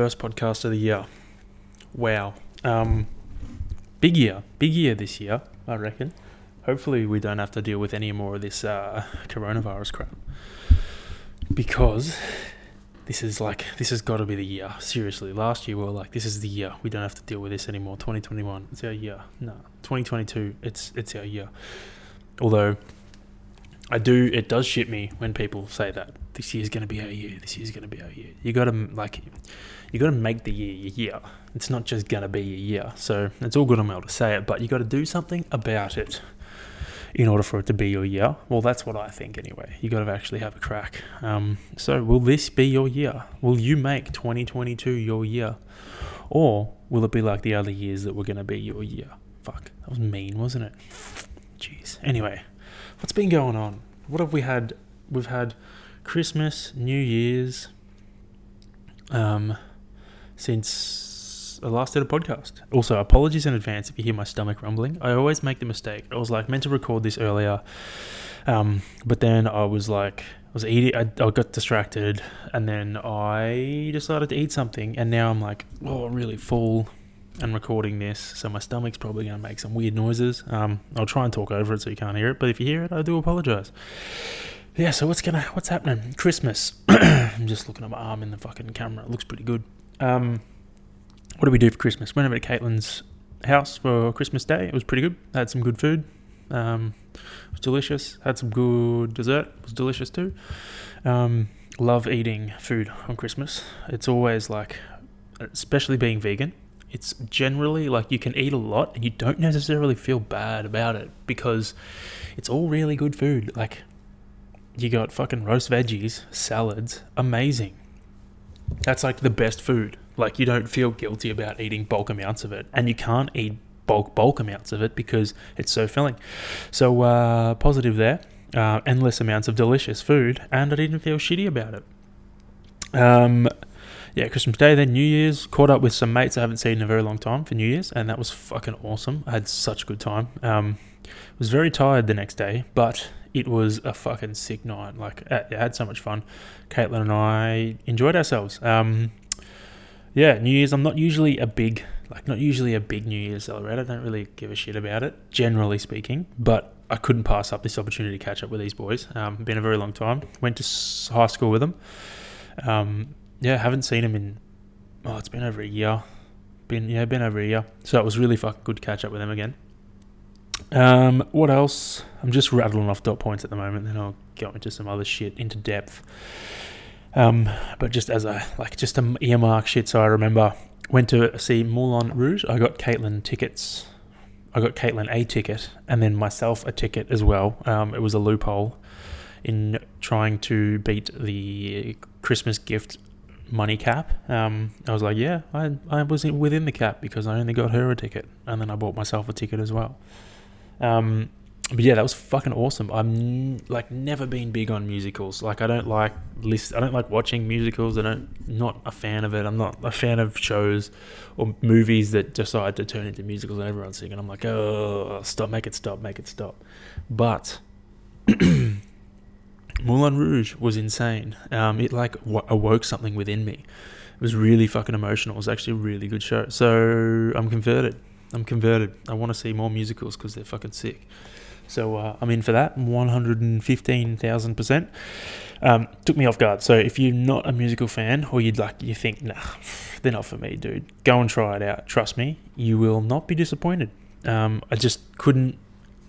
2022, the first podcast of the year. Wow. Um, big year. Big year this year, I reckon. Hopefully, we don't have to deal with any more of this uh, coronavirus crap. Because this is like, this has got to be the year. Seriously. Last year, we were like, this is the year. We don't have to deal with this anymore. 2021, it's our year. No. 2022, it's, it's our year. Although, I do. It does shit me when people say that this year's going to be our year. This year's going to be our year. You got to like, you got to make the year your year. It's not just going to be your year. So it's all good and well to say it, but you got to do something about it in order for it to be your year. Well, that's what I think anyway. You got to actually have a crack. Um, so will this be your year? Will you make 2022 your year, or will it be like the other years that were going to be your year? Fuck, that was mean, wasn't it? Jeez. Anyway what's been going on? What have we had? We've had Christmas, New Year's, um, since I last did a podcast. Also, apologies in advance if you hear my stomach rumbling. I always make the mistake. I was like meant to record this earlier, um, but then I was like, I was eating. I, I got distracted, and then I decided to eat something, and now I'm like, oh, I'm really full and recording this, so my stomach's probably going to make some weird noises. Um, I'll try and talk over it so you can't hear it, but if you hear it, I do apologize. Yeah, so what's gonna what's happening? Christmas. I'm just looking at my arm in the fucking camera. It looks pretty good. Um, what did we do for Christmas? Went over to Caitlin's house for Christmas Day. It was pretty good. Had some good food. Um, it was delicious. Had some good dessert. It was delicious too. Um, love eating food on Christmas. It's always like, especially being vegan it's generally like you can eat a lot and you don't necessarily feel bad about it because it's all really good food. Like you got fucking roast veggies, salads, amazing. That's like the best food. Like you don't feel guilty about eating bulk amounts of it, and you can't eat bulk bulk amounts of it because it's so filling. So uh, positive there. Uh, endless amounts of delicious food, and I didn't feel shitty about it. Um, yeah, Christmas Day, then New Year's. Caught up with some mates I haven't seen in a very long time for New Year's, and that was fucking awesome. I had such a good time. Um, was very tired the next day, but it was a fucking sick night. Like, I had so much fun. Caitlin and I enjoyed ourselves. Um, yeah, New Year's. I'm not usually a big, like, not usually a big New Year's celebrator. I don't really give a shit about it, generally speaking. But I couldn't pass up this opportunity to catch up with these boys. Um, been a very long time. Went to high school with them. Um, yeah, haven't seen him in oh, it's been over a year. Been yeah, been over a year. So it was really fucking good to catch up with him again. Um, what else? I'm just rattling off dot points at the moment, then I'll go into some other shit into depth. Um, but just as a like just a earmark shit, so I remember went to see Moulin Rouge. I got Caitlin tickets. I got Caitlin a ticket and then myself a ticket as well. Um, it was a loophole in trying to beat the Christmas gift money cap. Um, I was like, yeah, I, I was within the cap because I only got her a ticket, and then I bought myself a ticket as well. Um, but yeah, that was fucking awesome. I'm like never been big on musicals. Like I don't like list. I don't like watching musicals. I don't. Not a fan of it. I'm not a fan of shows or movies that decide to turn into musicals and everyone's singing. I'm like, oh, stop, make it stop, make it stop. But Moulin Rouge was insane. Um, it like w- awoke something within me. It was really fucking emotional. It was actually a really good show. So I'm converted. I'm converted. I want to see more musicals because they're fucking sick. So uh, I'm in for that. 115,000%. Um, took me off guard. So if you're not a musical fan or you'd like, you think, nah, they're not for me, dude, go and try it out. Trust me, you will not be disappointed. Um, I just couldn't.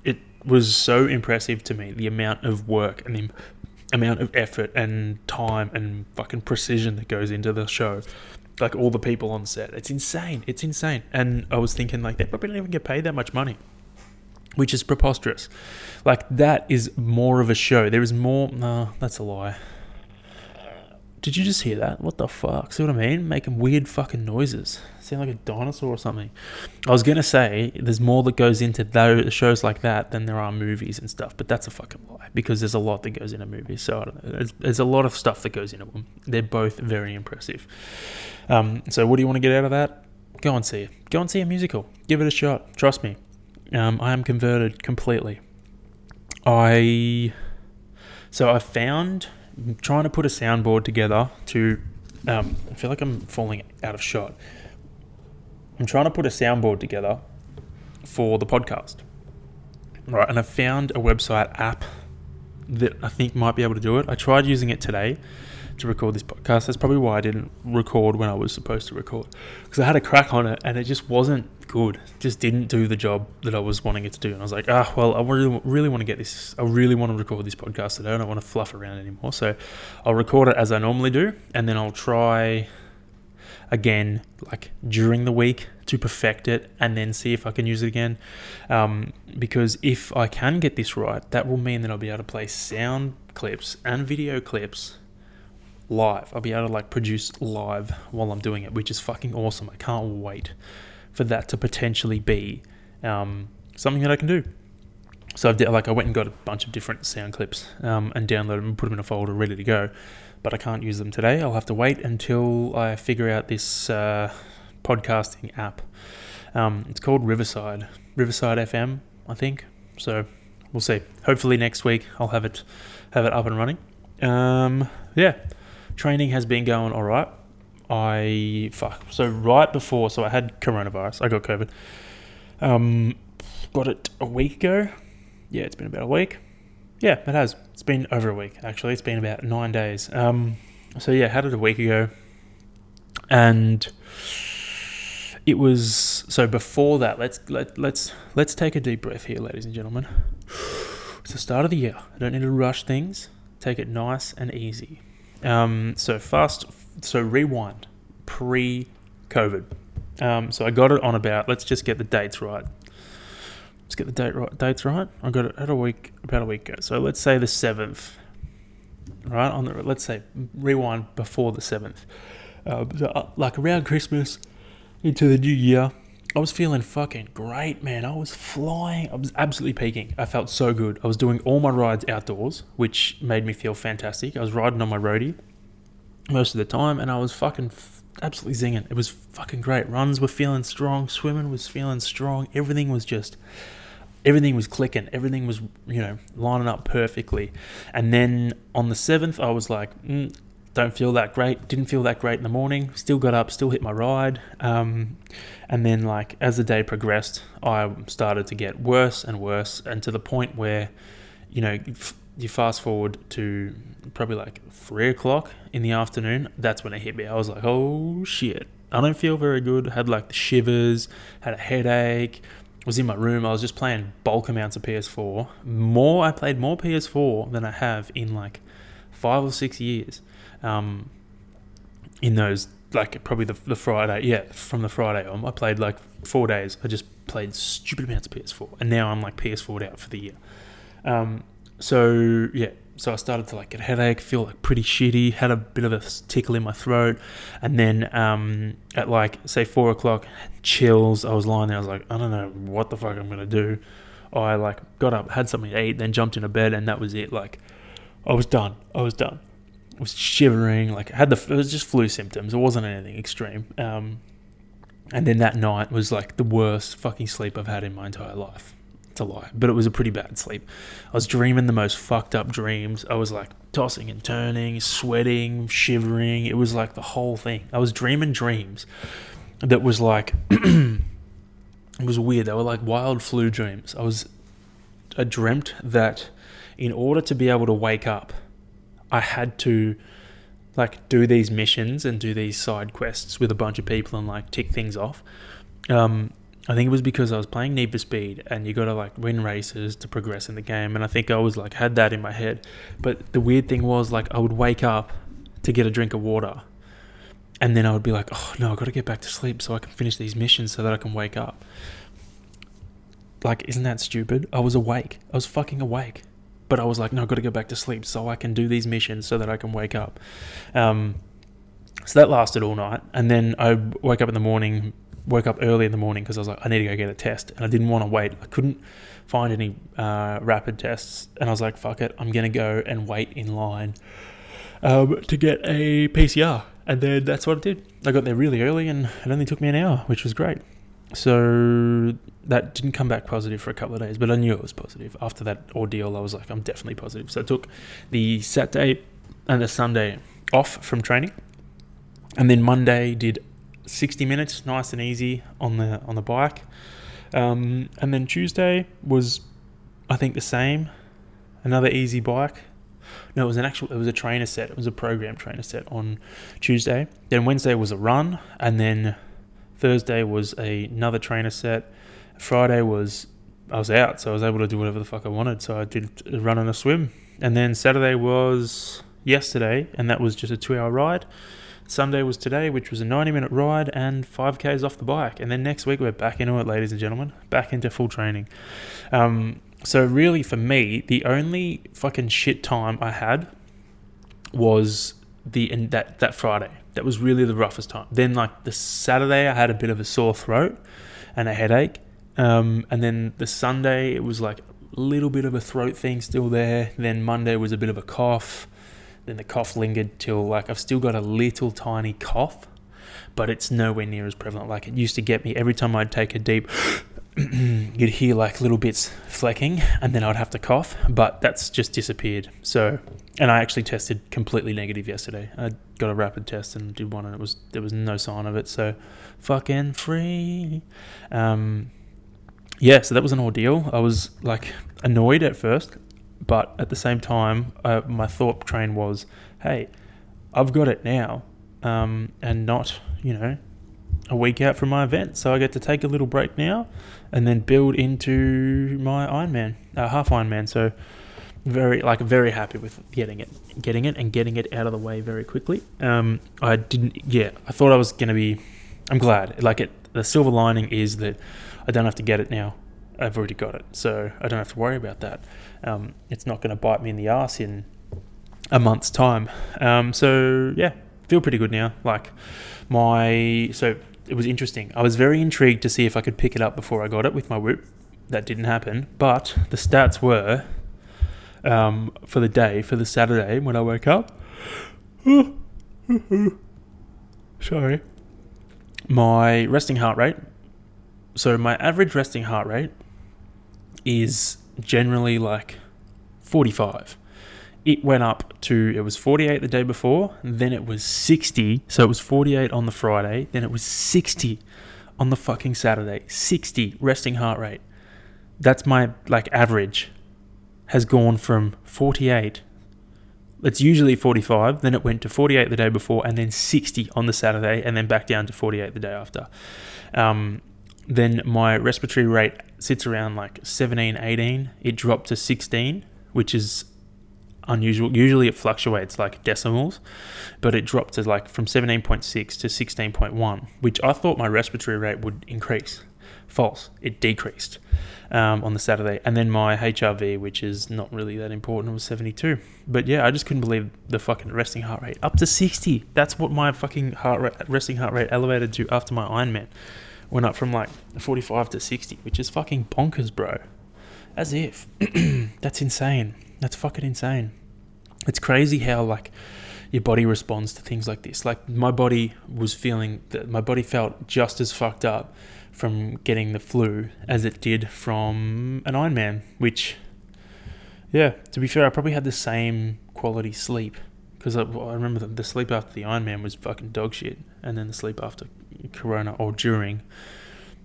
It was so impressive to me the amount of work and the amount of effort and time and fucking precision that goes into the show. Like all the people on set. It's insane. It's insane. And I was thinking like they probably don't even get paid that much money. Which is preposterous. Like that is more of a show. There is more no, that's a lie. Did you just hear that? What the fuck? See what I mean? Making weird fucking noises. Sound like a dinosaur or something. I was gonna say there's more that goes into those shows like that than there are movies and stuff, but that's a fucking lie because there's a lot that goes into movies. So I don't know. There's, there's a lot of stuff that goes into them. They're both very impressive. Um, so what do you want to get out of that? Go and see it. Go and see a musical. Give it a shot. Trust me. Um, I am converted completely. I so I found I'm trying to put a soundboard together to. Um, I feel like I'm falling out of shot. I'm trying to put a soundboard together for the podcast. Right, and I found a website app that I think might be able to do it. I tried using it today to record this podcast. That's probably why I didn't record when I was supposed to record because I had a crack on it and it just wasn't good. It just didn't do the job that I was wanting it to do. And I was like, ah, well, I really, really want to get this. I really want to record this podcast today. I don't want to fluff around anymore. So I'll record it as I normally do, and then I'll try again like during the week to perfect it and then see if I can use it again. Um, because if I can get this right, that will mean that I'll be able to play sound clips and video clips live. I'll be able to like produce live while I'm doing it, which is fucking awesome. I can't wait for that to potentially be um, something that I can do. So I've like I went and got a bunch of different sound clips um, and downloaded them and put them in a folder ready to go, but I can't use them today. I'll have to wait until I figure out this uh, podcasting app. Um, it's called Riverside, Riverside FM, I think. So we'll see. Hopefully next week I'll have it have it up and running. Um, yeah, training has been going all right. I fuck. So right before, so I had coronavirus. I got COVID. Um, got it a week ago. Yeah, it's been about a week. Yeah, it has. It's been over a week actually. It's been about nine days. Um, so yeah, had it a week ago, and it was so before that. Let's let let's let's take a deep breath here, ladies and gentlemen. It's the start of the year. I don't need to rush things. Take it nice and easy. Um, so fast. So rewind. Pre-COVID. Um, so I got it on about. Let's just get the dates right. Let's get the date right. Dates right. I got it at a week about a week ago. So let's say the seventh. Right on the. Let's say rewind before the seventh. Uh, so, uh, like around Christmas into the new year. I was feeling fucking great, man. I was flying. I was absolutely peaking. I felt so good. I was doing all my rides outdoors, which made me feel fantastic. I was riding on my roadie most of the time, and I was fucking f- absolutely zinging. It was fucking great. Runs were feeling strong. Swimming was feeling strong. Everything was just, everything was clicking. Everything was, you know, lining up perfectly. And then on the seventh, I was like, mm, don't feel that great. Didn't feel that great in the morning. Still got up, still hit my ride. Um, and then, like, as the day progressed, I started to get worse and worse, and to the point where, you know, you fast forward to probably like three o'clock in the afternoon. That's when it hit me. I was like, oh shit. I don't feel very good. Had like the shivers, had a headache. Was in my room. I was just playing bulk amounts of PS4. More, I played more PS4 than I have in like five or six years um, in those like probably the, the Friday, yeah, from the Friday on, I played like four days. I just played stupid amounts of PS4, and now I'm like PS4 out for the year. Um, so yeah, so I started to like get a headache, feel like pretty shitty, had a bit of a tickle in my throat, and then um, at like say four o'clock, chills. I was lying there. I was like, I don't know what the fuck I'm gonna do. I like got up, had something to eat, then jumped into bed, and that was it. Like I was done. I was done was shivering, like I had the it was just flu symptoms. It wasn't anything extreme. Um, and then that night was like the worst fucking sleep I've had in my entire life. It's a lie, but it was a pretty bad sleep. I was dreaming the most fucked up dreams. I was like tossing and turning, sweating, shivering. It was like the whole thing. I was dreaming dreams that was like it was weird. They were like wild flu dreams. I was I dreamt that in order to be able to wake up I had to like do these missions and do these side quests with a bunch of people and like tick things off. Um, I think it was because I was playing Need for Speed and you got to like win races to progress in the game, and I think I was like had that in my head. But the weird thing was like I would wake up to get a drink of water, and then I would be like, oh no, I got to get back to sleep so I can finish these missions so that I can wake up. Like, isn't that stupid? I was awake. I was fucking awake but I was like, no, I've got to go back to sleep so I can do these missions so that I can wake up. Um, so that lasted all night. And then I woke up in the morning, woke up early in the morning because I was like, I need to go get a test. And I didn't want to wait. I couldn't find any uh, rapid tests. And I was like, fuck it, I'm going to go and wait in line um, to get a PCR. And then that's what I did. I got there really early and it only took me an hour, which was great. So that didn't come back positive for a couple of days, but I knew it was positive. After that ordeal, I was like, I'm definitely positive. So I took the Saturday and the Sunday off from training, and then Monday did 60 minutes, nice and easy on the on the bike, um, and then Tuesday was, I think, the same, another easy bike. No, it was an actual. It was a trainer set. It was a program trainer set on Tuesday. Then Wednesday was a run, and then Thursday was a, another trainer set. Friday was I was out, so I was able to do whatever the fuck I wanted. So I did a run and a swim, and then Saturday was yesterday, and that was just a two-hour ride. Sunday was today, which was a 90-minute ride and 5k's off the bike. And then next week we're back into it, ladies and gentlemen, back into full training. Um, so really, for me, the only fucking shit time I had was the that that Friday. That was really the roughest time. Then like the Saturday, I had a bit of a sore throat and a headache. Um, and then the Sunday, it was like a little bit of a throat thing still there. Then Monday was a bit of a cough. Then the cough lingered till like I've still got a little tiny cough, but it's nowhere near as prevalent. Like it used to get me every time I'd take a deep you'd hear like little bits flecking and then I'd have to cough, but that's just disappeared. So, and I actually tested completely negative yesterday. I got a rapid test and did one and it was, there was no sign of it. So fucking free. Um, yeah, so that was an ordeal. I was like annoyed at first, but at the same time, uh, my thought train was, hey, I've got it now, um, and not, you know, a week out from my event. So I get to take a little break now and then build into my Ironman, uh, half Ironman. So very, like, very happy with getting it, getting it, and getting it out of the way very quickly. Um, I didn't, yeah, I thought I was to be, I'm glad. Like, it, the silver lining is that I don't have to get it now. I've already got it. So I don't have to worry about that. Um, it's not going to bite me in the ass in a month's time. Um, so yeah, feel pretty good now. Like my, so it was interesting. I was very intrigued to see if I could pick it up before I got it with my Whoop. That didn't happen. But the stats were um, for the day, for the Saturday when I woke up. Sorry. My resting heart rate. So my average resting heart rate is generally like 45 it went up to it was 48 the day before then it was 60 so it was 48 on the friday then it was 60 on the fucking saturday. 60 resting heart rate. That's my like average has gone from 48 it's usually 45 then it went to 48 the day before and then 60 on the saturday and then back down to 48 the day after. Um, then my respiratory rate sits around like 17 18 it dropped to 16 which is unusual. Usually it fluctuates like decimals, but it dropped to like from 17.6 to 16.1, which I thought my respiratory rate would increase. False. It decreased um, on the Saturday. And then my HRV, which is not really that important, was 72. But yeah, I just couldn't believe the fucking resting heart rate. Up to 60. That's what my fucking heart rate, resting heart rate elevated to after my Ironman. Went up from like 45 to 60, which is fucking bonkers, bro. As if. That's insane. That's fucking insane. It's crazy how like your body responds to things like this. Like my body was feeling that my body felt just as fucked up from getting the flu as it did from an Ironman, which yeah, to be fair, I probably had the same quality sleep because I, I, remember the, the, sleep after the Ironman was fucking dog shit, and then the sleep after Corona or during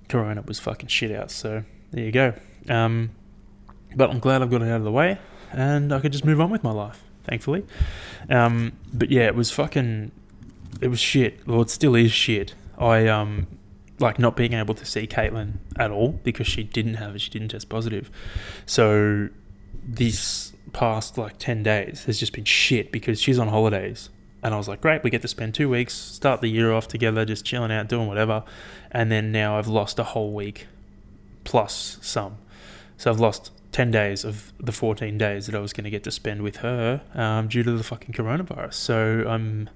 Corona was fucking shit out. So there you go. Um, but I'm glad I've got it out of the way and I could just move on with my life, thankfully. Um, but yeah, it was fucking, it was shit. Well, it still is shit. I um, like not being able to see Caitlin at all because she didn't have it. She didn't test positive. So this past like ten days has just been shit because she's on holidays. And I was like, great, we get to spend two weeks, start the year off together, just chilling out, doing whatever. And then now I've lost a whole week plus some. So I've lost 10 days of the 14 days that I was going to get to spend with her um, due to the fucking coronavirus. So I'm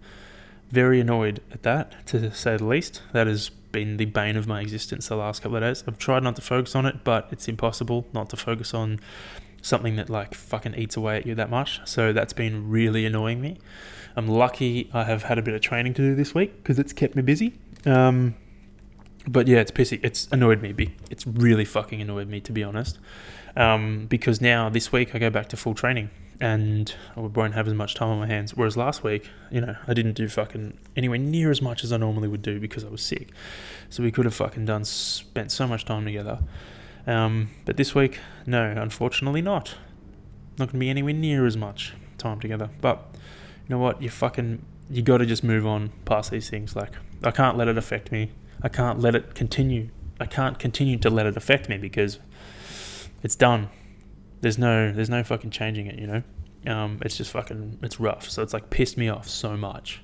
very annoyed at that, to say the least. That has been the bane of my existence the last couple of days. I've tried not to focus on it, but it's impossible not to focus on something that like fucking eats away at you that much. So that's been really annoying me. I'm lucky I have had a bit of training to do this week because it's kept me busy. Um, but yeah, it's pissy. It's annoyed me. It's really fucking annoyed me to be honest um, because now this week I go back to full training and I won't have as much time on my hands. Whereas last week, you know, I didn't do fucking anywhere near as much as I normally would do because I was sick. So we could have fucking done spent so much time together. Um, but this week, no, unfortunately not. Not gonna be anywhere near as much time together. But you know what? You fucking you got to just move on past these things. Like I can't let it affect me. I can't let it continue. I can't continue to let it affect me because it's done there's no there's no fucking changing it, you know. Um, it's just fucking it's rough. So it's like pissed me off so much.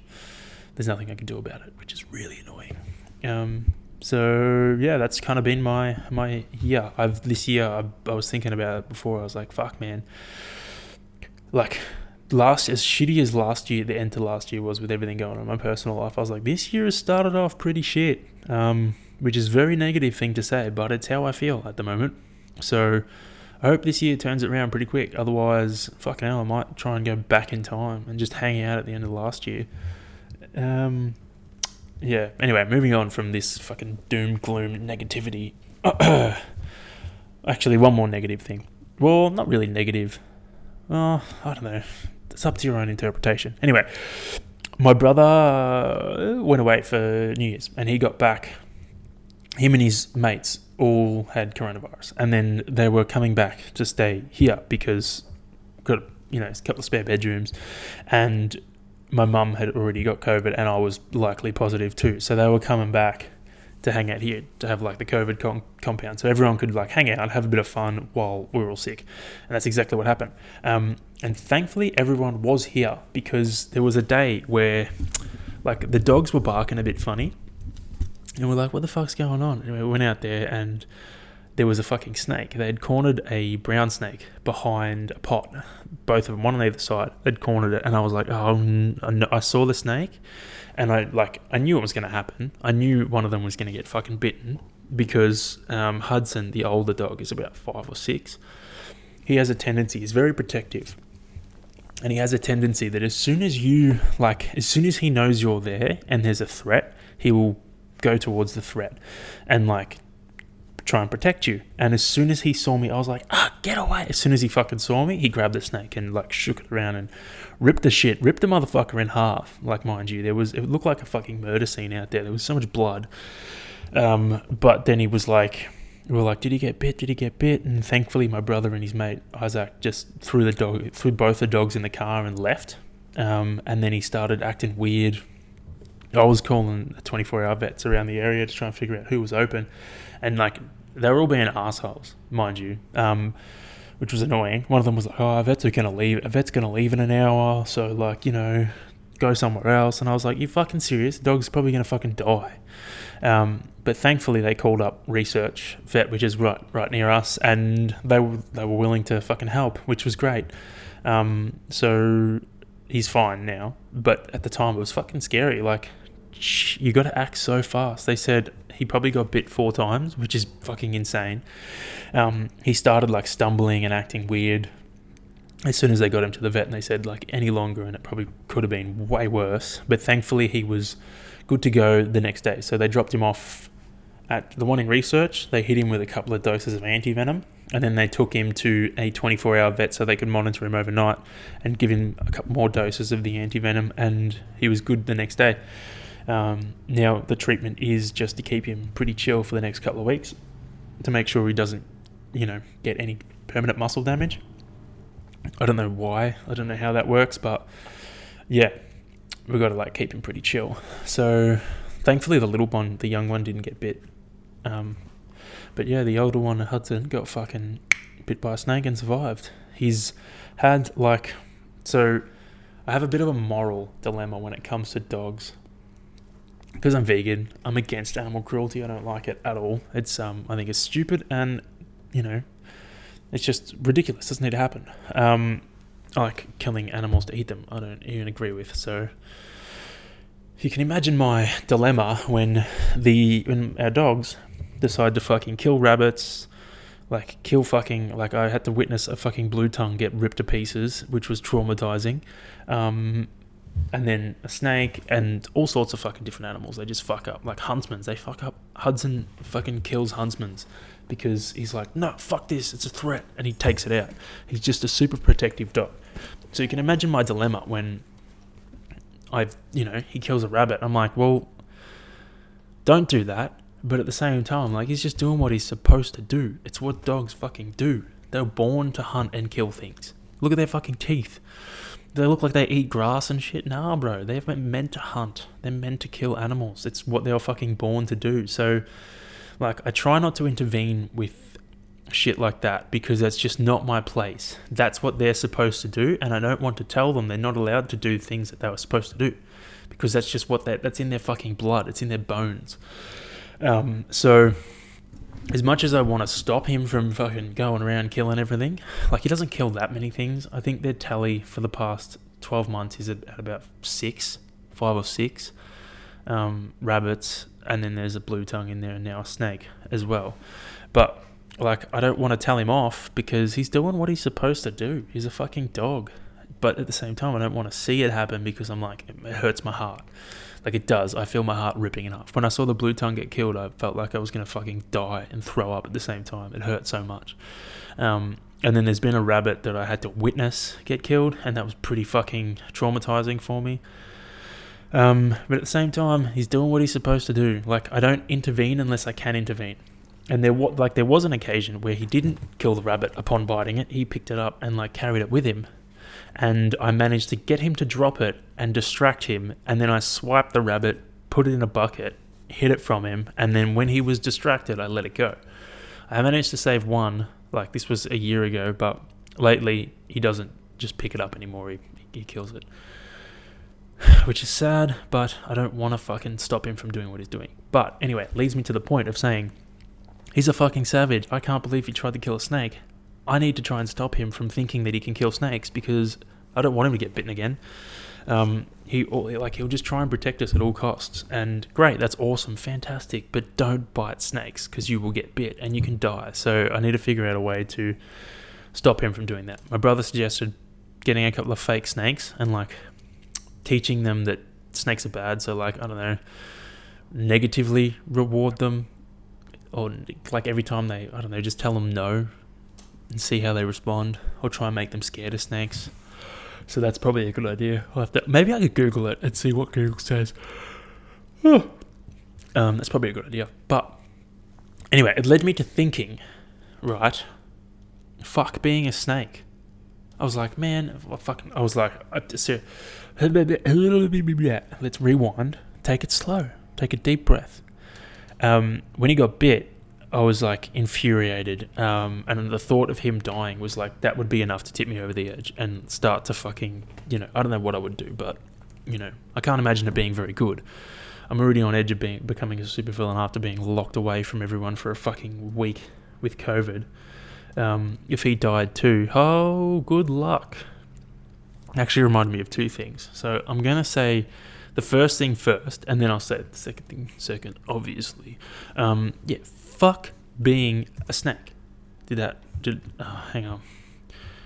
There's nothing I can do about it, which is really annoying. Um, so yeah, that's kind of been my my yeah. I've this year I, I was thinking about it before. I was like, fuck, man. Like last as shitty as last year, the end to last year was with everything going on in my personal life. I was like, this year has started off pretty shit. Um, which is very negative thing to say, but it's how I feel at the moment. So I hope this year turns it around pretty quick. Otherwise, fucking hell, I might try and go back in time and just hang out at the end of last year. Um, yeah. Anyway, moving on from this fucking doom gloom negativity. Actually, one more negative thing. Well, not really negative. Oh, I don't know. It's up to your own interpretation. Anyway, my brother went away for New Year's and he got back. Him and his mates all had coronavirus, and then they were coming back to stay here because got you know a couple of spare bedrooms, and my mum had already got COVID, and I was likely positive too. So they were coming back to hang out here to have like the COVID com- compound, so everyone could like hang out, have a bit of fun while we were all sick, and that's exactly what happened. Um, and thankfully, everyone was here because there was a day where like the dogs were barking a bit funny and we're like, what the fuck's going on? And we went out there and there was a fucking snake. They had cornered a brown snake behind a pot. Both of them, one on either side, had cornered it. And I was like, oh, I saw the snake and I like, I knew it was going to happen. I knew one of them was going to get fucking bitten because um, Hudson, the older dog, is about five or six. He has a tendency, he's very protective. And he has a tendency that as soon as you, like, as soon as he knows you're there and there's a threat, he will go towards the threat and like try and protect you. And as soon as he saw me, I was like, ah, get away. As soon as he fucking saw me, he grabbed the snake and like shook it around and ripped the shit, ripped the motherfucker in half. Like, mind you, there was, it looked like a fucking murder scene out there. There was so much blood. Um, but then he was like, we were like, did he get bit? Did he get bit? And thankfully, my brother and his mate Isaac just threw the dog, threw both the dogs in the car and left. Um, and then he started acting weird, I was calling 24 hour vets around the area to try and figure out who was open. And like, they were all being assholes, mind you, um, which was annoying. One of them was like, oh, a vets going to leave. A vet's going to leave in an hour. So, like, you know, go somewhere else. And I was like, you fucking serious? The dog's probably going to fucking die. Um, but thankfully, they called up research vet, which is right right near us, and they were they were willing to fucking help, which was great. Um, so he's fine now, but at the time it was fucking scary. Like, you got to act so fast. They said he probably got bit four times, which is fucking insane. Um, he started like stumbling and acting weird as soon as they got him to the vet, and they said like any longer, and it probably could have been way worse. But thankfully, he was good to go the next day. So they dropped him off at the one in research. They hit him with a couple of doses of anti venom and then they took him to a 24 hour vet so they could monitor him overnight and give him a couple more doses of the anti venom, and he was good the next day. Um, now, the treatment is just to keep him pretty chill for the next couple of weeks to make sure he doesn't, you know, get any permanent muscle damage. I don't know why, I don't know how that works, but yeah, we've got to like keep him pretty chill. So, thankfully, the little one, the young one, didn't get bit. Um, but yeah, the older one, Hudson, got fucking bit by a snake and survived. He's had like so. I have a bit of a moral dilemma when it comes to dogs. Because I'm vegan, I'm against animal cruelty. I don't like it at all. It's um, I think it's stupid and, you know, it's just ridiculous. It doesn't need to happen. Um, I like killing animals to eat them. I don't even agree with. So, you can imagine my dilemma when the when our dogs decide to fucking kill rabbits, like kill fucking like I had to witness a fucking blue tongue get ripped to pieces, which was traumatizing. Um, and then a snake and all sorts of fucking different animals. They just fuck up like huntsmans. They fuck up. Hudson fucking kills huntsmans because he's like, no, fuck this, it's a threat, and he takes it out. He's just a super protective dog. So you can imagine my dilemma when I, you know, he kills a rabbit. I'm like, well, don't do that. But at the same time, like he's just doing what he's supposed to do. It's what dogs fucking do. They're born to hunt and kill things. Look at their fucking teeth. They look like they eat grass and shit. Nah, bro. They're meant to hunt. They're meant to kill animals. It's what they were fucking born to do. So, like, I try not to intervene with shit like that because that's just not my place. That's what they're supposed to do, and I don't want to tell them they're not allowed to do things that they were supposed to do because that's just what they that's in their fucking blood. It's in their bones. Um, so as much as I want to stop him from fucking going around killing everything, like he doesn't kill that many things. I think their tally for the past 12 months is at, about six, five or six um, rabbits, and then there's a blue tongue in there, and now a snake as well. But like, I don't want to tell him off because he's doing what he's supposed to do. He's a fucking dog. But at the same time, I don't want to see it happen because I'm like, it hurts my heart. Like it does. I feel my heart ripping in half. When I saw the blue tongue get killed, I felt like I was to fucking die and throw up at the same time. It hurt so much. Um, and then there's been a rabbit that I had to witness get killed, and that was pretty fucking traumatizing for me. Um, but at the same time, he's doing what he's supposed to do. Like I don't intervene unless I can intervene. And there, was like there was an occasion where he didn't kill the rabbit upon biting it. He picked it up and like carried it with him, and I managed to get him to drop it and distract him. And then I swiped the rabbit, put it in a bucket, hid it from him, and then when he was distracted, I let it go. I managed to save one. Like this was a year ago, but lately he doesn't just pick it up anymore. He he kills it, which is sad. But I don't want to fucking stop him from doing what he's doing. But anyway, it leads me to the point of saying he's a fucking savage. I can't believe he tried to kill a snake. I need to try and stop him from thinking that he can kill snakes because I don't want him to get bitten again. Um, he like he'll just try and protect us at all costs. And great, that's awesome, fantastic. But don't bite snakes because you will get bit and you can die. So I need to figure out a way to stop him from doing that. My brother suggested getting a couple of fake snakes and like teaching them that snakes are bad. So like I don't know, negatively reward them, or like every time they I don't know, just tell them no and see how they respond, or try and make them scared of snakes. So that's probably a good idea. I'll have to, maybe I could Google it and see what Google says. um, that's probably a good idea. But anyway, it led me to thinking, right? Fuck being a snake. I was like, man, fucking. I was like, let's rewind. Take it slow. Take a deep breath. Um, when he got bit, I was like infuriated, um, and the thought of him dying was like that would be enough to tip me over the edge and start to fucking you know I don't know what I would do, but you know I can't imagine it being very good. I'm already on edge of being becoming a supervillain after being locked away from everyone for a fucking week with COVID. Um, if he died too, oh, good luck. Actually, reminded me of two things. So I'm gonna say the first thing first, and then I'll say the second thing second. Obviously, um, yeah fuck being a snake. Did that? Did oh, hang on?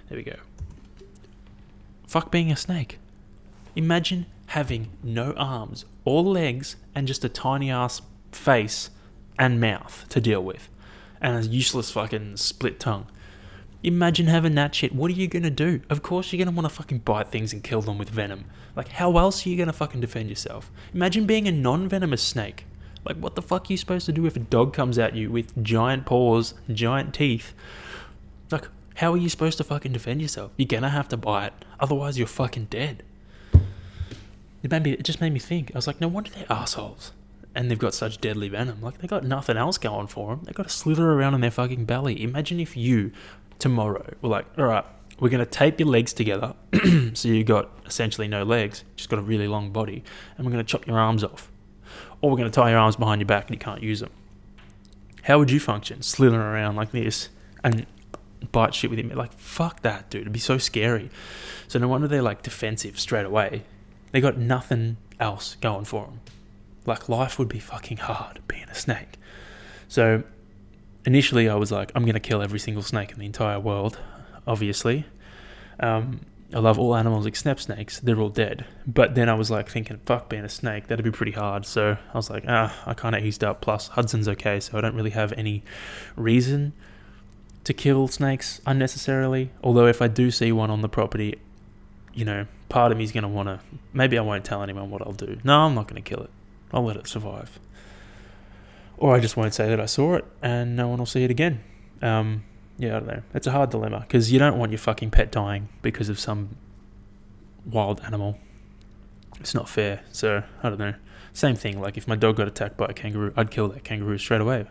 There we go. Fuck being a snake. Imagine having no arms or legs and just a tiny ass face and mouth to deal with, and a useless fucking split tongue. Imagine having that shit. What are you gonna do? Of course, you're gonna want to fucking bite things and kill them with venom. Like, how else are you gonna fucking defend yourself? Imagine being a non venomous snake. Like, what the fuck are you supposed to do if a dog comes at you with giant paws, giant teeth? Like, how are you supposed to fucking defend yourself? You're gonna have to bite, otherwise you're fucking dead. It made me. It just made me think. I was like, no wonder they're assholes, and they've got such deadly venom. Like, they got nothing else going for them. They got to slither around in their fucking belly. Imagine if you tomorrow were like, all right, we're gonna tape your legs together, so you got essentially no legs, just got a really long body, and we're gonna chop your arms off or we're going to tie your arms behind your back and you can't use them. How would you function? Slithering around like this and bite shit with him. Like, fuck that, dude. It'd be so scary. So, no wonder they're like defensive straight away. They got nothing else going for them. Like, life would be fucking hard being a snake. So, initially, I was like, I'm going to kill every single snake in the entire world, obviously. Um, I love all animals except snakes. They're all dead. But then I was like thinking, fuck, being a snake, that'd be pretty hard. So I was like, ah, I kind of eased up. Plus, Hudson's okay, so I don't really have any reason to kill snakes unnecessarily. Although, if I do see one on the property, you know, part of me's going to want to. Maybe I won't tell anyone what I'll do. No, I'm not going to kill it. I'll let it survive. Or I just won't say that I saw it and no one will see it again. Um, yeah, I don't know. It's a hard dilemma because you don't want your fucking pet dying because of some wild animal. It's not fair. So, I don't know. Same thing, like if my dog got attacked by a kangaroo, I'd kill that kangaroo straight away.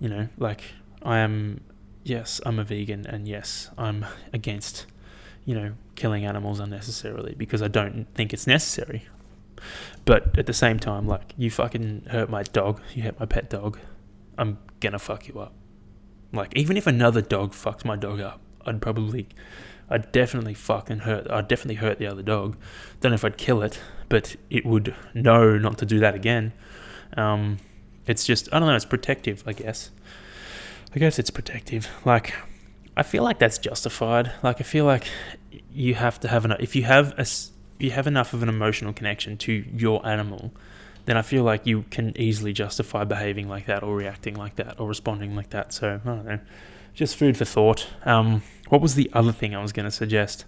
You know, like I am, yes, I'm a vegan and yes, I'm against, you know, killing animals unnecessarily because I don't think it's necessary. But at the same time, like you fucking hurt my dog, you hurt my pet dog, I'm gonna fuck you up. Like even if another dog fucks my dog up, I'd probably, I'd definitely fucking hurt. I'd definitely hurt the other dog. Don't know if I'd kill it, but it would know not to do that again. Um, it's just I don't know. It's protective, I guess. I guess it's protective. Like I feel like that's justified. Like I feel like you have to have an if you have a you have enough of an emotional connection to your animal, then I feel like you can easily justify behaving like that or reacting like that or responding like that. So I don't know, just food for thought. Um, what was the other thing I was going to suggest?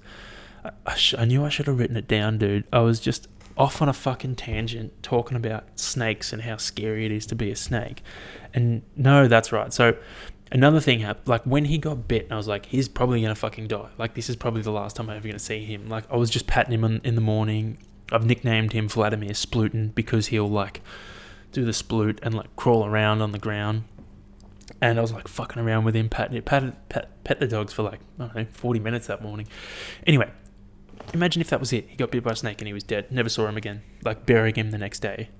I, I, sh- I knew I should have written it down, dude. I was just off on a fucking tangent talking about snakes and how scary it is to be a snake. And no, that's right. So another thing happened. Like when he got bit, I was like, he's probably gonna fucking die. Like this is probably the last time I'm ever gonna see him. Like I was just patting him in, in the morning. I've nicknamed him Vladimir Splutin because he'll like do the sploot and like crawl around on the ground. And I was like fucking around with him, patting it, patted, pet, pet the dogs for like I don't know, forty minutes that morning. Anyway, imagine if that was it. He got bit by a snake and he was dead. Never saw him again. Like burying him the next day.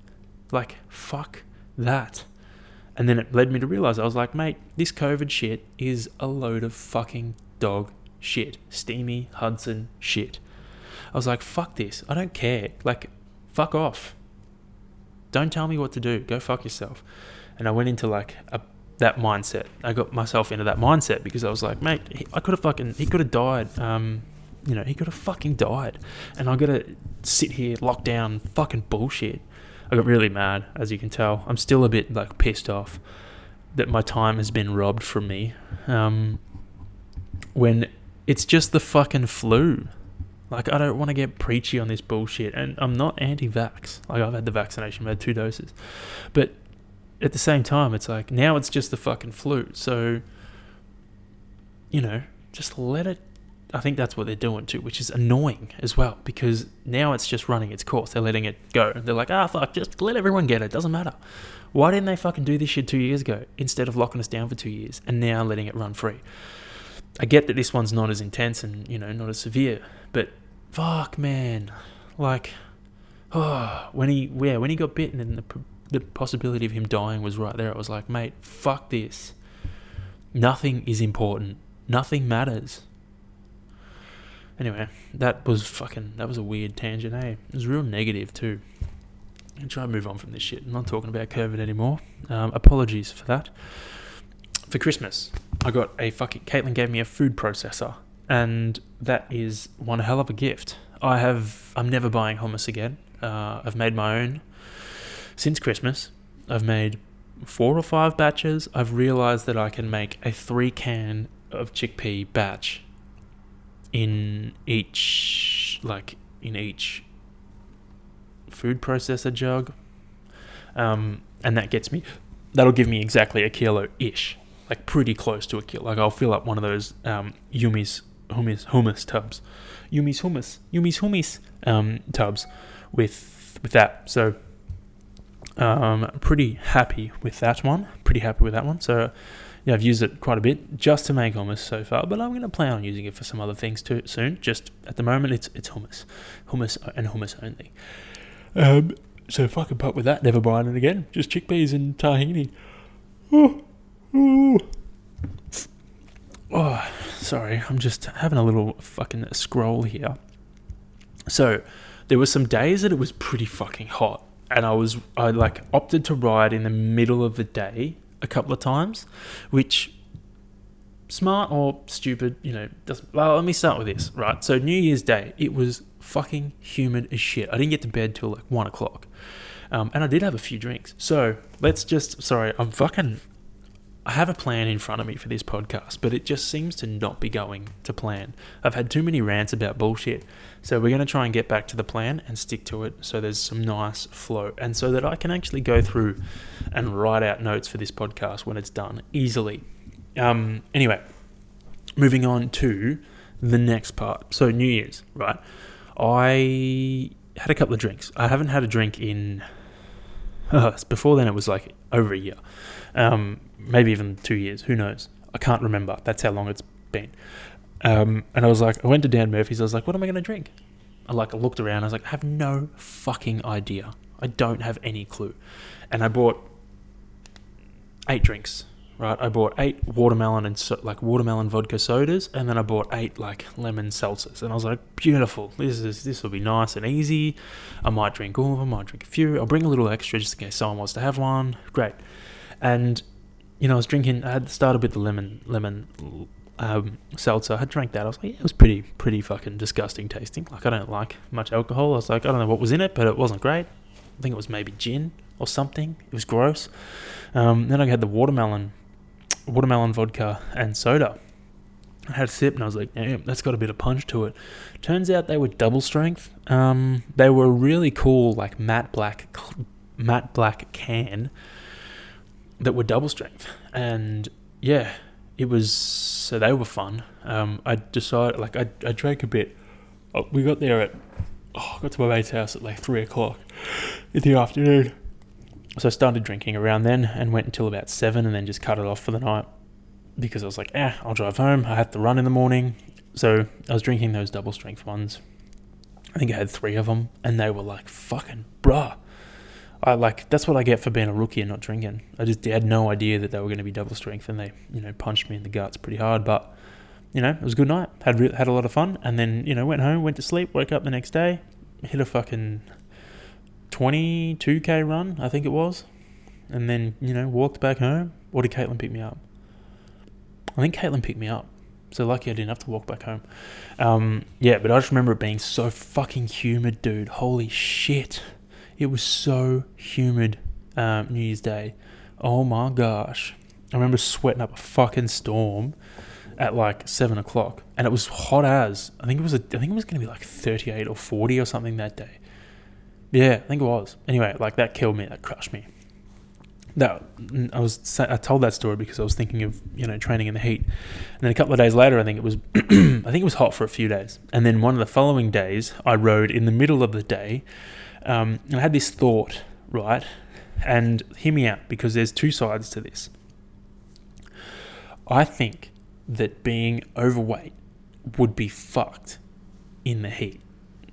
Like fuck that. And then it led me to realize I was like, mate, this COVID shit is a load of fucking dog shit. Steamy Hudson shit. I was like, fuck this. I don't care. Like, fuck off. Don't tell me what to do. Go fuck yourself. And I went into like a, that mindset. I got myself into that mindset because I was like, mate, he, I could have fucking, he could have died. Um, you know, he could have fucking died. And I got to sit here locked down fucking bullshit. I got really mad, as you can tell. I'm still a bit like pissed off that my time has been robbed from me. Um, when it's just the fucking flu. Like I don't want to get preachy on this bullshit, and I'm not anti-vax. Like I've had the vaccination, I've had two doses, but at the same time, it's like now it's just the fucking flu. So, you know, just let it I think that's what they're doing too, which is annoying as well because now it's just running its course. They're letting it go. They're like, ah, fuck, just let everyone get it. Doesn't matter. Why didn't they fucking do this shit two years ago instead of locking us down for two years and now letting it run free? I get that this one's not as intense and, you know, not as severe, but fuck, man. Like, oh, when he, yeah, when he got bitten and the, the possibility of him dying was right there, I was like, mate, fuck this. Nothing is important. Nothing matters Anyway, that was fucking. That was a weird tangent, eh? It was real negative too. And try move on from this shit. I'm not talking about COVID anymore. Um, apologies for that. For Christmas, I got a fucking. Caitlin gave me a food processor, and that is one hell of a gift. I have. I'm never buying hummus again. Uh, I've made my own since Christmas. I've made four or five batches. I've realized that I can make a three can of chickpea batch in each like in each food processor jug um, and that gets me that'll give me exactly a kilo ish like pretty close to a kilo like i'll fill up one of those um, yumi's hummus hummus tubs yumi's hummus yumi's hummus um, tubs with with that so um pretty happy with that one pretty happy with that one so yeah, I've used it quite a bit just to make hummus so far, but I'm going to plan on using it for some other things too soon. Just at the moment, it's it's hummus, hummus and hummus only. Um, so if I can pop with that, never buying it again. Just chickpeas and tahini. Oh, oh. Oh, sorry, I'm just having a little fucking scroll here. So there were some days that it was pretty fucking hot, and I was I like opted to ride in the middle of the day a couple of times, which smart or stupid, you know, doesn't. Well, let me start with this, right? So New Year's Day, it was fucking humid as shit. I didn't get to bed till like one o'clock, um, and I did have a few drinks. So let's just. Sorry, I'm fucking. I have a plan in front of me for this podcast, but it just seems to not be going to plan. I've had too many rants about bullshit. So we're going to try and get back to the plan and stick to it so there's some nice flow and so that I can actually go through and write out notes for this podcast when it's done easily. Um, anyway, moving on to the next part. So New Year's, right? I had a couple of drinks. I haven't had a drink in. Uh, before then, it was like over a year, um, maybe even two years. Who knows? I can't remember. That's how long it's been. Um, and I was like, I went to Dan Murphy's. I was like, what am I going to drink? I like looked around. I was like, I have no fucking idea. I don't have any clue. And I bought eight drinks right? I bought eight watermelon and so, like watermelon vodka sodas, and then I bought eight like lemon seltzers, and I was like, beautiful. This is this will be nice and easy. I might drink all of them. I might drink a few. I'll bring a little extra just in case someone wants to have one. Great. And you know, I was drinking. I had started with the lemon lemon um, seltzer. I drank that. I was like, yeah, it was pretty pretty fucking disgusting tasting. Like I don't like much alcohol. I was like, I don't know what was in it, but it wasn't great. I think it was maybe gin or something. It was gross. Um, then I had the watermelon watermelon vodka and soda. I had a sip and I was like, damn, that's got a bit of punch to it. Turns out they were double strength. Um, they were really cool, like matte black, matte black can that were double strength. And yeah, it was, so they were fun. Um, I decided, like, I, I drank a bit. Oh, we got there at, oh, I got to my mate's house at like three o'clock in the afternoon. So I started drinking around then and went until about seven and then just cut it off for the night because I was like, eh, I'll drive home. I have to run in the morning. So I was drinking those double strength ones. I think I had three of them and they were like, fucking bruh. I like that's what I get for being a rookie and not drinking. I just had no idea that they were going to be double strength, and they, you know, punched me in the guts pretty hard. But you know, it was a good night. Had re- had a lot of fun, and then you know, went home, went to sleep, woke up the next day, hit a fucking 22k run, I think it was, and then you know walked back home. Or did Caitlin pick me up? I think Caitlin picked me up. So lucky I didn't have to walk back home. Um, yeah, but I just remember it being so fucking humid, dude. Holy shit. It was so humid um, New Year's Day. Oh my gosh. I remember sweating up a fucking storm at like seven o'clock, and it was hot as. I think it was. A, I think it was going to be like thirty-eight or forty or something that day. Yeah, I think it was. Anyway, like that killed me. That crushed me. That I was. I told that story because I was thinking of you know training in the heat, and then a couple of days later, I think it was. I think it was hot for a few days, and then one of the following days, I rode in the middle of the day, um, and I had this thought, right, and hear me out because there's two sides to this. I think that being overweight would be fucked in the heat,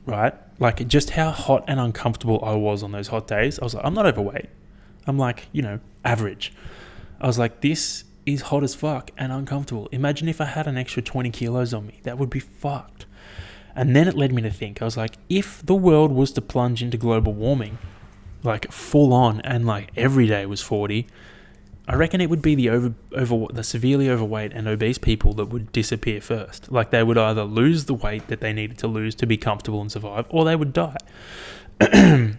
right? like just how hot and uncomfortable I was on those hot days. I was like, I'm not overweight. I'm like, you know, average. I was like, this is hot as fuck and uncomfortable. Imagine if I had an extra 20 kilos on me. That would be fucked. And then it led me to think, I was like, if the world was to plunge into global warming, like full on, and like every day was 40, I reckon it would be the over over the severely overweight and obese people that would disappear first. Like they would either lose the weight that they needed to lose to be comfortable and survive, or they would die. and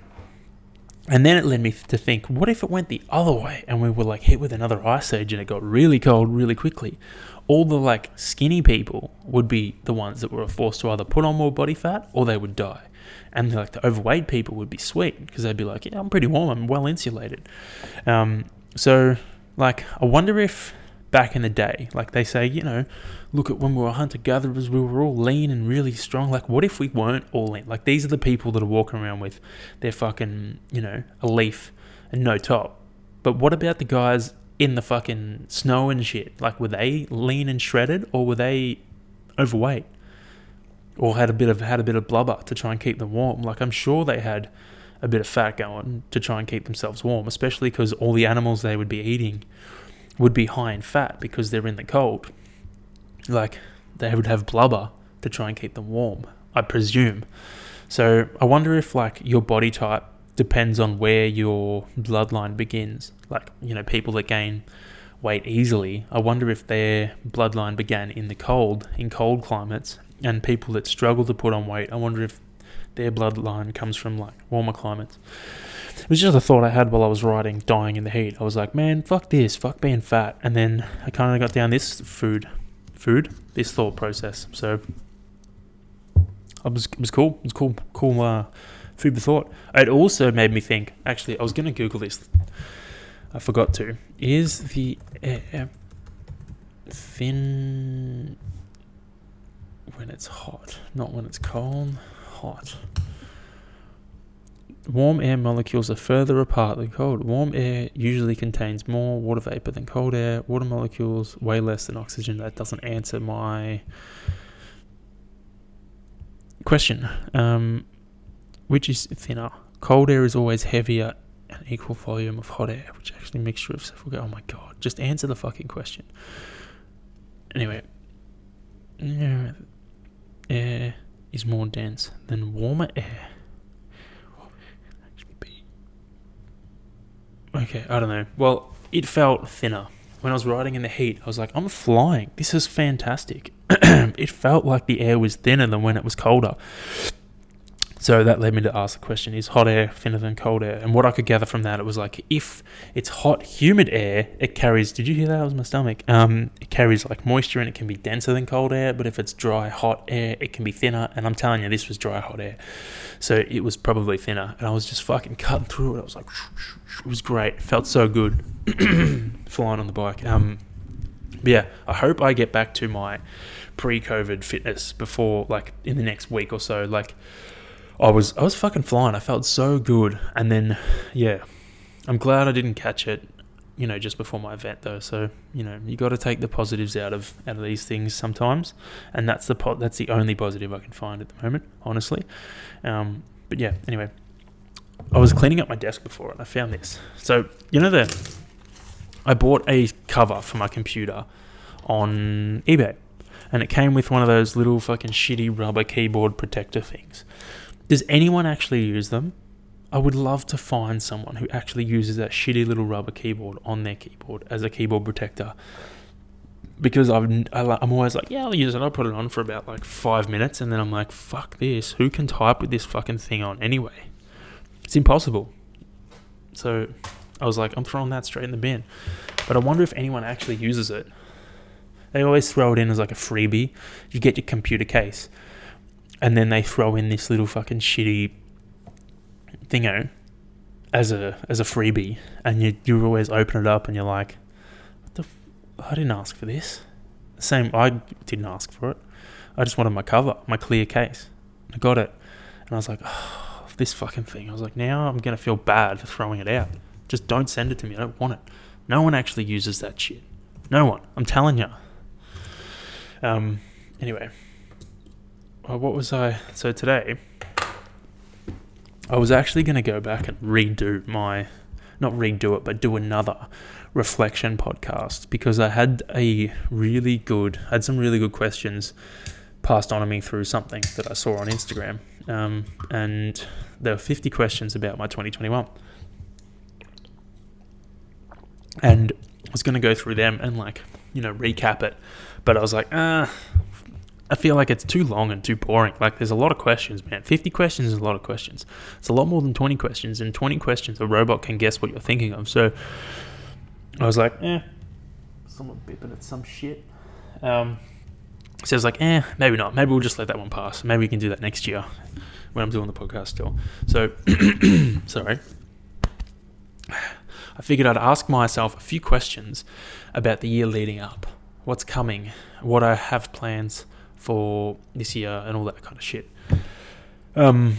then it led me to think, what if it went the other way and we were like hit with another ice age and it got really cold really quickly? All the like skinny people would be the ones that were forced to either put on more body fat or they would die. And like the overweight people would be sweet because they'd be like, yeah, I'm pretty warm, I'm well insulated. Um, so like, I wonder if back in the day, like they say, you know, look at when we were hunter gatherers, we were all lean and really strong. Like, what if we weren't all lean? Like, these are the people that are walking around with their fucking, you know, a leaf and no top. But what about the guys in the fucking snow and shit? Like, were they lean and shredded, or were they overweight, or had a bit of had a bit of blubber to try and keep them warm? Like, I'm sure they had a bit of fat going to try and keep themselves warm, especially because all the animals they would be eating would be high in fat because they're in the cold. Like they would have blubber to try and keep them warm, I presume. So I wonder if like your body type depends on where your bloodline begins. Like, you know, people that gain weight easily. I wonder if their bloodline began in the cold, in cold climates, and people that struggle to put on weight. I wonder if their bloodline comes from like warmer climates. It was just a thought I had while I was riding, dying in the heat. I was like, man, fuck this, fuck being fat. And then I kind of got down this food, food, this thought process. So it was, it was cool. It was cool, cool uh, food for thought. It also made me think. Actually, I was gonna Google this. I forgot to. Is the air thin when it's hot, not when it's cold? Hot. Warm air molecules are further apart than cold. Warm air usually contains more water vapor than cold air. Water molecules way less than oxygen. That doesn't answer my question. Um, which is thinner? Cold air is always heavier and equal volume of hot air, which actually mixture of stuff go. Oh my god! Just answer the fucking question. Anyway, air is more dense than warmer air Okay, I don't know. Well, it felt thinner. When I was riding in the heat, I was like, I'm flying. This is fantastic. it felt like the air was thinner than when it was colder. So that led me to ask the question is hot air thinner than cold air? And what I could gather from that, it was like if it's hot, humid air, it carries. Did you hear that? That was my stomach. Um, it carries like moisture and it can be denser than cold air. But if it's dry, hot air, it can be thinner. And I'm telling you, this was dry, hot air. So it was probably thinner. And I was just fucking cutting through it. I was like, it was great. It felt so good flying on the bike. Um, but yeah, I hope I get back to my pre-COVID fitness before, like, in the next week or so. Like, I was I was fucking flying. I felt so good. And then yeah, I'm glad I didn't catch it, you know, just before my event though. So, you know, you got to take the positives out of out of these things sometimes. And that's the po- that's the only positive I can find at the moment, honestly. Um, but yeah, anyway, I was cleaning up my desk before and I found this. So, you know the I bought a cover for my computer on eBay. And it came with one of those little fucking shitty rubber keyboard protector things. Does anyone actually use them? I would love to find someone who actually uses that shitty little rubber keyboard on their keyboard as a keyboard protector. Because I've, I'm always like, yeah, I'll use it. I'll put it on for about like five minutes, and then I'm like, fuck this. Who can type with this fucking thing on anyway? It's impossible. So I was like, I'm throwing that straight in the bin. But I wonder if anyone actually uses it. They always throw it in as like a freebie. You get your computer case and then they throw in this little fucking shitty thingo as a as a freebie, and you you always open it up and you're like, what the? F- I didn't ask for this. Same, I didn't ask for it. I just wanted my cover, my clear case. I got it, and I was like, oh, this fucking thing. I was like, now I'm gonna feel bad for throwing it out. Just don't send it to me. I don't want it. No one actually uses that shit. No one. I'm telling you. Um. Anyway, uh, what was I? So today, I was actually going to go back and redo my, not redo it, but do another reflection podcast because I had a really good, I had some really good questions passed on to me through something that I saw on Instagram. Um, and there were 50 questions about my 2021. And I was going to go through them and, like, you know, recap it. But I was like, ah, I feel like it's too long and too boring. Like there's a lot of questions, man. 50 questions is a lot of questions. It's a lot more than 20 questions. And 20 questions, a robot can guess what you're thinking of. So I was like, eh, someone bipping at some shit. Um, so I was like, eh, maybe not. Maybe we'll just let that one pass. Maybe we can do that next year when I'm doing the podcast still. So, sorry. I figured I'd ask myself a few questions about the year leading up. What's coming? What I have plans for this year and all that kind of shit. Um,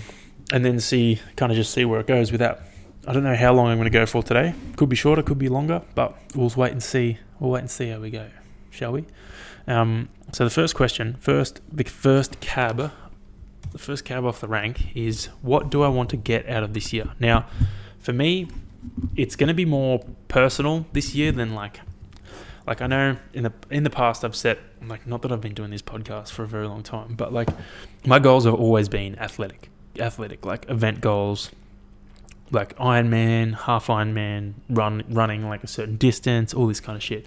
and then see, kind of just see where it goes without. I don't know how long I'm going to go for today. Could be shorter, could be longer, but we'll wait and see. We'll wait and see how we go, shall we? Um, so the first question, first, the first cab, the first cab off the rank is what do I want to get out of this year? Now, for me, it's going to be more personal this year than like like I know in the in the past I've set like not that I've been doing this podcast for a very long time, but like my goals have always been athletic, athletic like event goals, like Ironman, half Ironman, run running like a certain distance, all this kind of shit.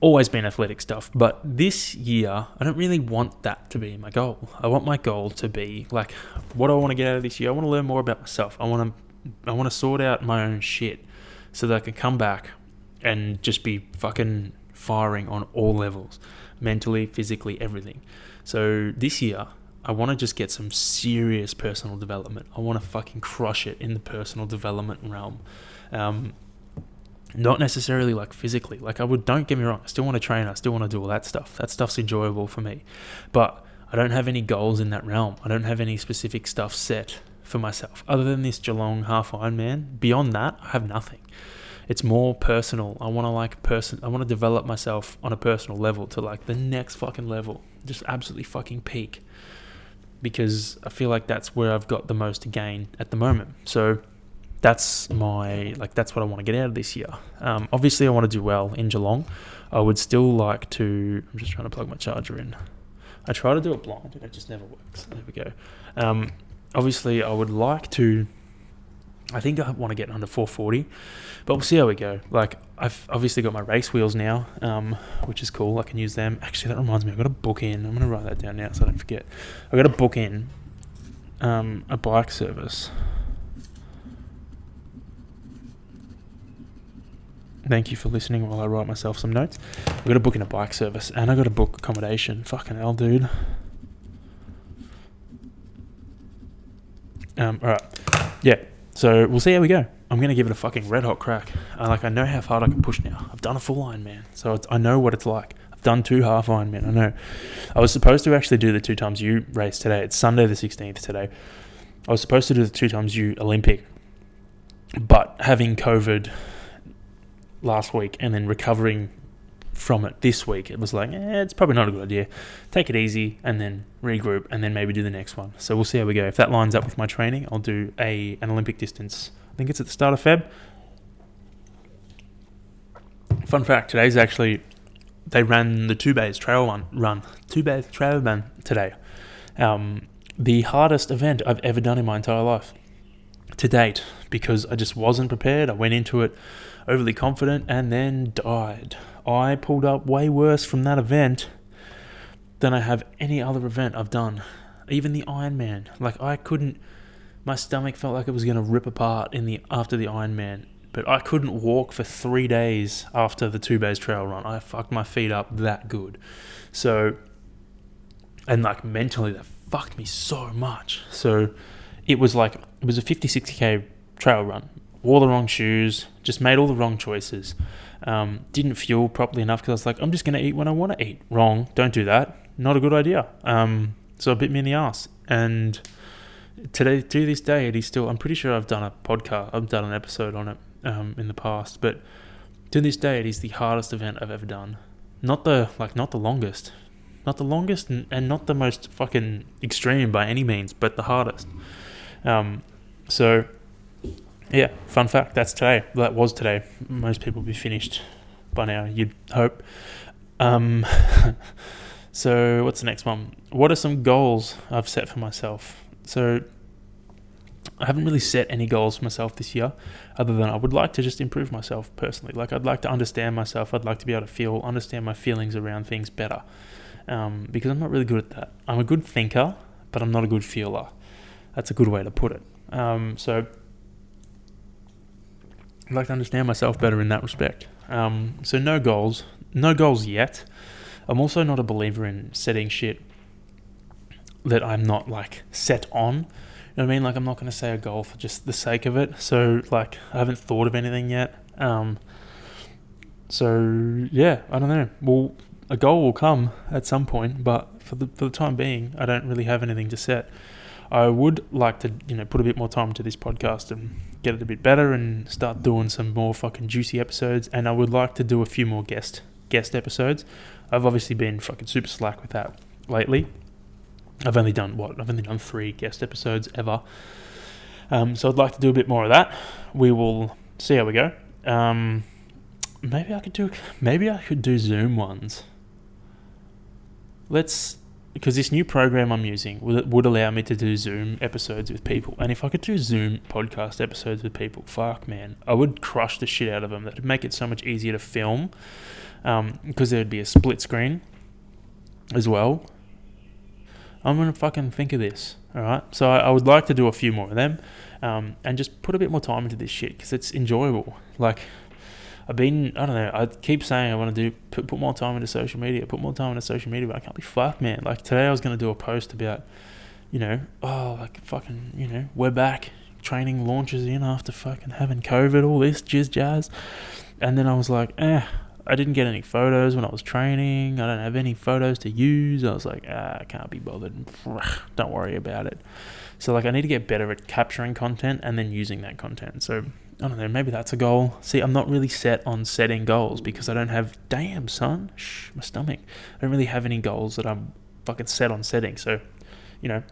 Always been athletic stuff, but this year I don't really want that to be my goal. I want my goal to be like, what do I want to get out of this year? I want to learn more about myself. I want to, I want to sort out my own shit so that I can come back and just be fucking firing on all levels, mentally, physically, everything. So this year I want to just get some serious personal development. I want to fucking crush it in the personal development realm. Um, not necessarily like physically. Like I would, don't get me wrong. I still want to train. I still want to do all that stuff. That stuff's enjoyable for me, but I don't have any goals in that realm. I don't have any specific stuff set for myself other than this Geelong half Ironman. Beyond that, I have nothing. It's more personal. I want to like person. I want to develop myself on a personal level to like the next fucking level. Just absolutely fucking peak because I feel like that's where I've got the most to gain at the moment. So that's my like that's what I want to get out of this year. Um, obviously, I want to do well in Geelong. I would still like to. I'm just trying to plug my charger in. I try to do it blind, and it just never works. There we go. Um, obviously, I would like to I think I want to get under 440, but we'll see how we go. Like I've obviously got my race wheels now, um, which is cool. I can use them. Actually, that reminds me, I've got a book in. I'm gonna write that down now so I don't forget. I've got a book in um, a bike service. Thank you for listening while I write myself some notes. I've got a book in a bike service, and I got a book accommodation. Fucking hell, dude. Um, all right, yeah. So we'll see how we go. I'm gonna give it a fucking red hot crack. I, like I know how hard I can push now. I've done a full Ironman, so I know what it's like. I've done two half Ironman. I know. I was supposed to actually do the two times U race today. It's Sunday the 16th today. I was supposed to do the two times U Olympic, but having COVID last week and then recovering from it this week, it was like, eh, it's probably not a good idea. Take it easy and then regroup and then maybe do the next one. So we'll see how we go. If that lines up with my training, I'll do a an Olympic distance. I think it's at the start of Feb. Fun fact: today's actually they ran the two bays trail run, run two bays trail run today. Um, the hardest event I've ever done in my entire life to date because I just wasn't prepared. I went into it overly confident and then died. I pulled up way worse from that event than I have any other event I've done. Even the Ironman. Like I couldn't my stomach felt like it was gonna rip apart in the after the Ironman. But I couldn't walk for three days after the two bays trail run. I fucked my feet up that good. So and like mentally that fucked me so much. So it was like it was a 56k trail run. Wore the wrong shoes, just made all the wrong choices. Um, didn't fuel properly enough because I was like, I'm just going to eat when I want to eat. Wrong. Don't do that. Not a good idea. Um, so it bit me in the ass. And today, to this day, it is still. I'm pretty sure I've done a podcast. I've done an episode on it um, in the past, but to this day, it is the hardest event I've ever done. Not the like, not the longest, not the longest, and, and not the most fucking extreme by any means, but the hardest. Um, so yeah, fun fact. That's today. That was today. Most people will be finished by now. You'd hope. Um, so what's the next one? What are some goals I've set for myself? So I haven't really set any goals for myself this year, other than I would like to just improve myself personally. Like I'd like to understand myself. I'd like to be able to feel, understand my feelings around things better, um, because I'm not really good at that. I'm a good thinker, but I'm not a good feeler. That's a good way to put it. Um, so I'd like to understand myself better in that respect. Um, so no goals, no goals yet. I'm also not a believer in setting shit that I'm not like set on. You know what I mean? Like I'm not going to say a goal for just the sake of it. So like I haven't thought of anything yet. Um, so yeah, I don't know. Well, a goal will come at some point, but for the for the time being, I don't really have anything to set. I would like to, you know, put a bit more time to this podcast and get it a bit better and start doing some more fucking juicy episodes. And I would like to do a few more guest guest episodes. I've obviously been fucking super slack with that lately. I've only done what? I've only done three guest episodes ever. Um, so I'd like to do a bit more of that. We will see how we go. Um, maybe I could do maybe I could do Zoom ones. Let's because this new program I'm using would, would allow me to do Zoom episodes with people. And if I could do Zoom podcast episodes with people, fuck man, I would crush the shit out of them. That'd make it so much easier to film because there'd be a split screen as well. I'm gonna fucking think of this. All right, so I, I would like to do a few more of them, um, and just put a bit more time into this shit because it's enjoyable. Like I've been, I don't know, I keep saying I want to do put, put more time into social media, put more time into social media, but I can't be fucked, man. Like today, I was gonna do a post about, you know, oh, like fucking, you know, we're back, training launches in after fucking having COVID, all this jizz jazz, and then I was like, eh, I didn't get any photos when I was training. I don't have any photos to use. I was like, ah, I can't be bothered. Don't worry about it. So like, I need to get better at capturing content and then using that content. So I don't know. Maybe that's a goal. See, I'm not really set on setting goals because I don't have. Damn, son, shh, my stomach. I don't really have any goals that I'm fucking set on setting. So, you know.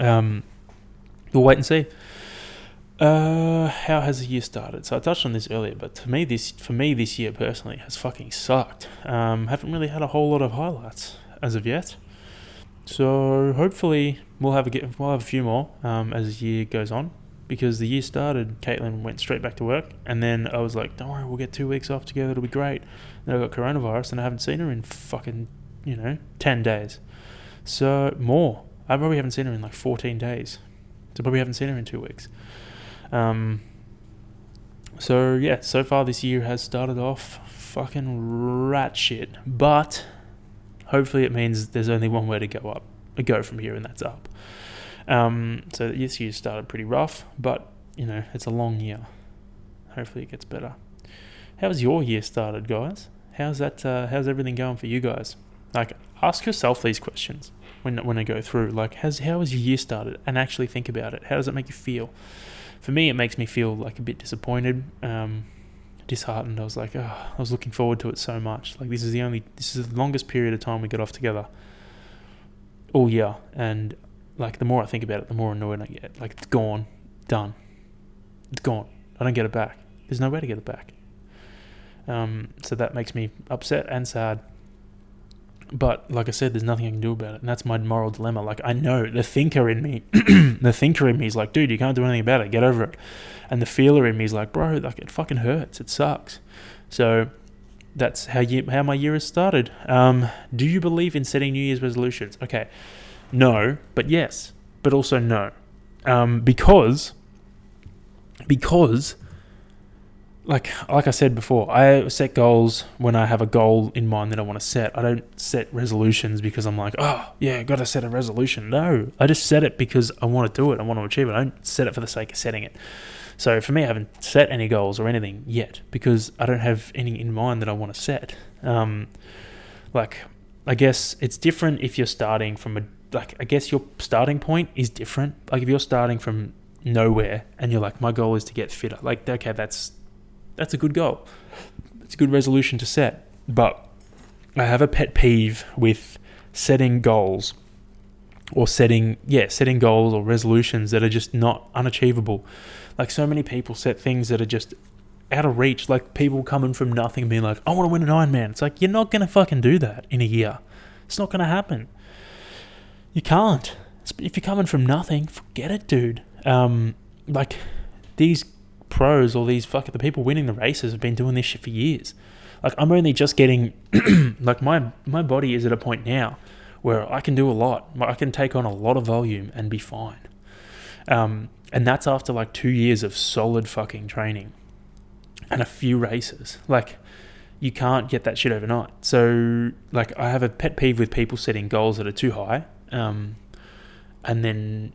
Um, we'll wait and see. Uh, how has the year started? So I touched on this earlier, but to me, this for me this year personally has fucking sucked. Um, haven't really had a whole lot of highlights as of yet. So hopefully we'll have a get, we'll have a few more um, as the year goes on, because the year started. Caitlin went straight back to work, and then I was like, "Don't worry, we'll get two weeks off together. It'll be great." Then I got coronavirus, and I haven't seen her in fucking you know ten days. So more. I probably haven't seen her in like fourteen days. So probably haven't seen her in two weeks. Um, so yeah, so far this year has started off fucking rat shit, but hopefully it means there's only one way to go up, go from here, and that's up. Um, so this year started pretty rough, but you know it's a long year. Hopefully it gets better. How's your year started, guys? How's that? Uh, how's everything going for you guys? Like, ask yourself these questions when when I go through. Like, has how has your year started? And actually think about it. How does it make you feel? for me, it makes me feel like a bit disappointed, um, disheartened. I was like, oh, I was looking forward to it so much. Like this is the only, this is the longest period of time we get off together all year, and like the more I think about it, the more annoyed I get. Like it's gone, done, it's gone. I don't get it back. There's no way to get it back. Um, so that makes me upset and sad. But like I said, there's nothing I can do about it, and that's my moral dilemma. Like I know the thinker in me, the thinker in me is like, dude, you can't do anything about it. Get over it. And the feeler in me is like, bro, like it fucking hurts. It sucks. So that's how you how my year has started. Um, do you believe in setting New Year's resolutions? Okay, no, but yes, but also no, um, because because like like I said before, I set goals when I have a goal in mind that I want to set. I don't set resolutions because I'm like, oh yeah, got to set a resolution. No, I just set it because I want to do it. I want to achieve it. I don't set it for the sake of setting it. So for me, I haven't set any goals or anything yet because I don't have any in mind that I want to set. Um, like I guess it's different if you're starting from a like I guess your starting point is different. Like if you're starting from nowhere and you're like, my goal is to get fitter. Like okay, that's that's a good goal. It's a good resolution to set. But I have a pet peeve with setting goals or setting yeah setting goals or resolutions that are just not unachievable. Like so many people set things that are just out of reach. Like people coming from nothing being like i want to win an ironman. It's like you're not going to fucking do that in a year. It's not going to happen. You can't. If you're coming from nothing forget it dude. Um like these pros or these fuck the people winning the races have been doing this shit for years. Like I'm only just getting like my my body is at a point now where I can do a lot. I can take on a lot of volume and be fine. Um, and that's after like two years of solid fucking training and a few races. Like you can't get that shit overnight. So like I have a pet peeve with people setting goals that are too high, um, and then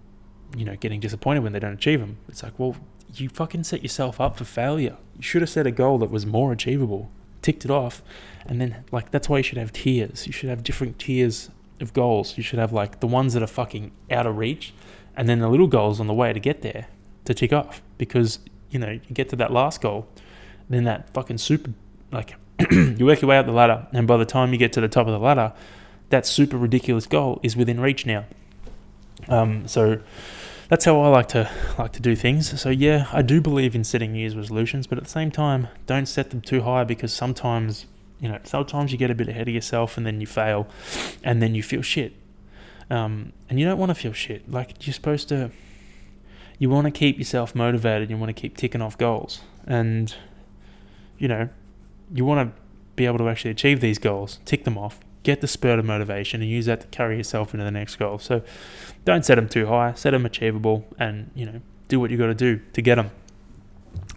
you know getting disappointed when they don't achieve them. It's like well you fucking set yourself up for failure. You should have set a goal that was more achievable, ticked it off, and then like that's why you should have tiers. You should have different tiers of goals. You should have like the ones that are fucking out of reach, and then the little goals on the way to get there to tick off. Because you know you get to that last goal, then that fucking super like you work your way up the ladder, and by the time you get to the top of the ladder, that super ridiculous goal is within reach now. Um, so that's how I like to like to do things. So yeah, I do believe in setting New Year's resolutions, but at the same time, don't set them too high because sometimes You know, sometimes you get a bit ahead of yourself and then you fail, and then you feel shit. Um, and you don't want to feel shit. Like you're supposed to. You want to keep yourself motivated. You want to keep ticking off goals, and you know, you want to be able to actually achieve these goals, tick them off, get the spurt of motivation, and use that to carry yourself into the next goal. So, don't set them too high. Set them achievable, and you know, do what you got to do to get them.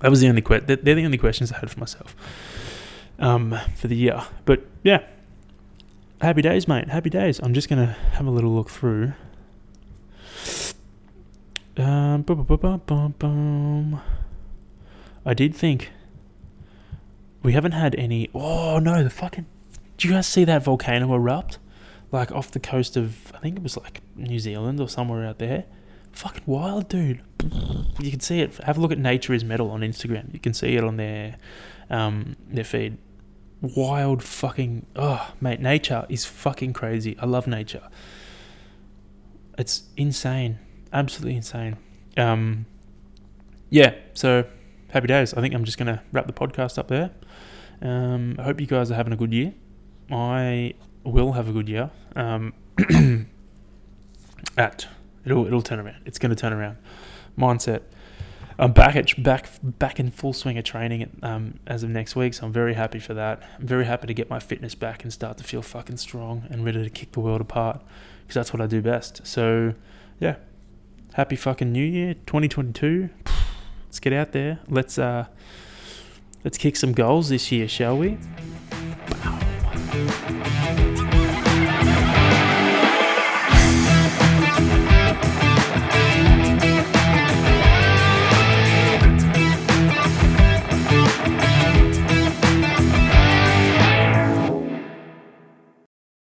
That was the only que- they're the only questions I had for myself um, for the year. But yeah, happy days, mate. Happy days. I'm just gonna have a little look through. Um, I did think we haven't had any. Oh no, the fucking. Did you guys see that volcano erupt? Like off the coast of, I think it was like New Zealand or somewhere out there. Fucking wild, dude. You can see it. Have a look at Nature is Metal on Instagram. You can see it on their um, their feed. Wild fucking oh mate, nature is fucking crazy. I love nature. It's insane, absolutely insane. Um, yeah. So happy days. I think I'm just gonna wrap the podcast up there. Um, I hope you guys are having a good year. I will have a good year. Um, at it'll it'll turn around. It's going to turn around. Mindset. I'm back at back back in full swing of training um, as of next week, so I'm very happy for that. I'm very happy to get my fitness back and start to feel fucking strong and ready to kick the world apart because that's what I do best. So, yeah, happy fucking New Year, 2022. Let's get out there. Let's uh, let's kick some goals this year, shall we? thank you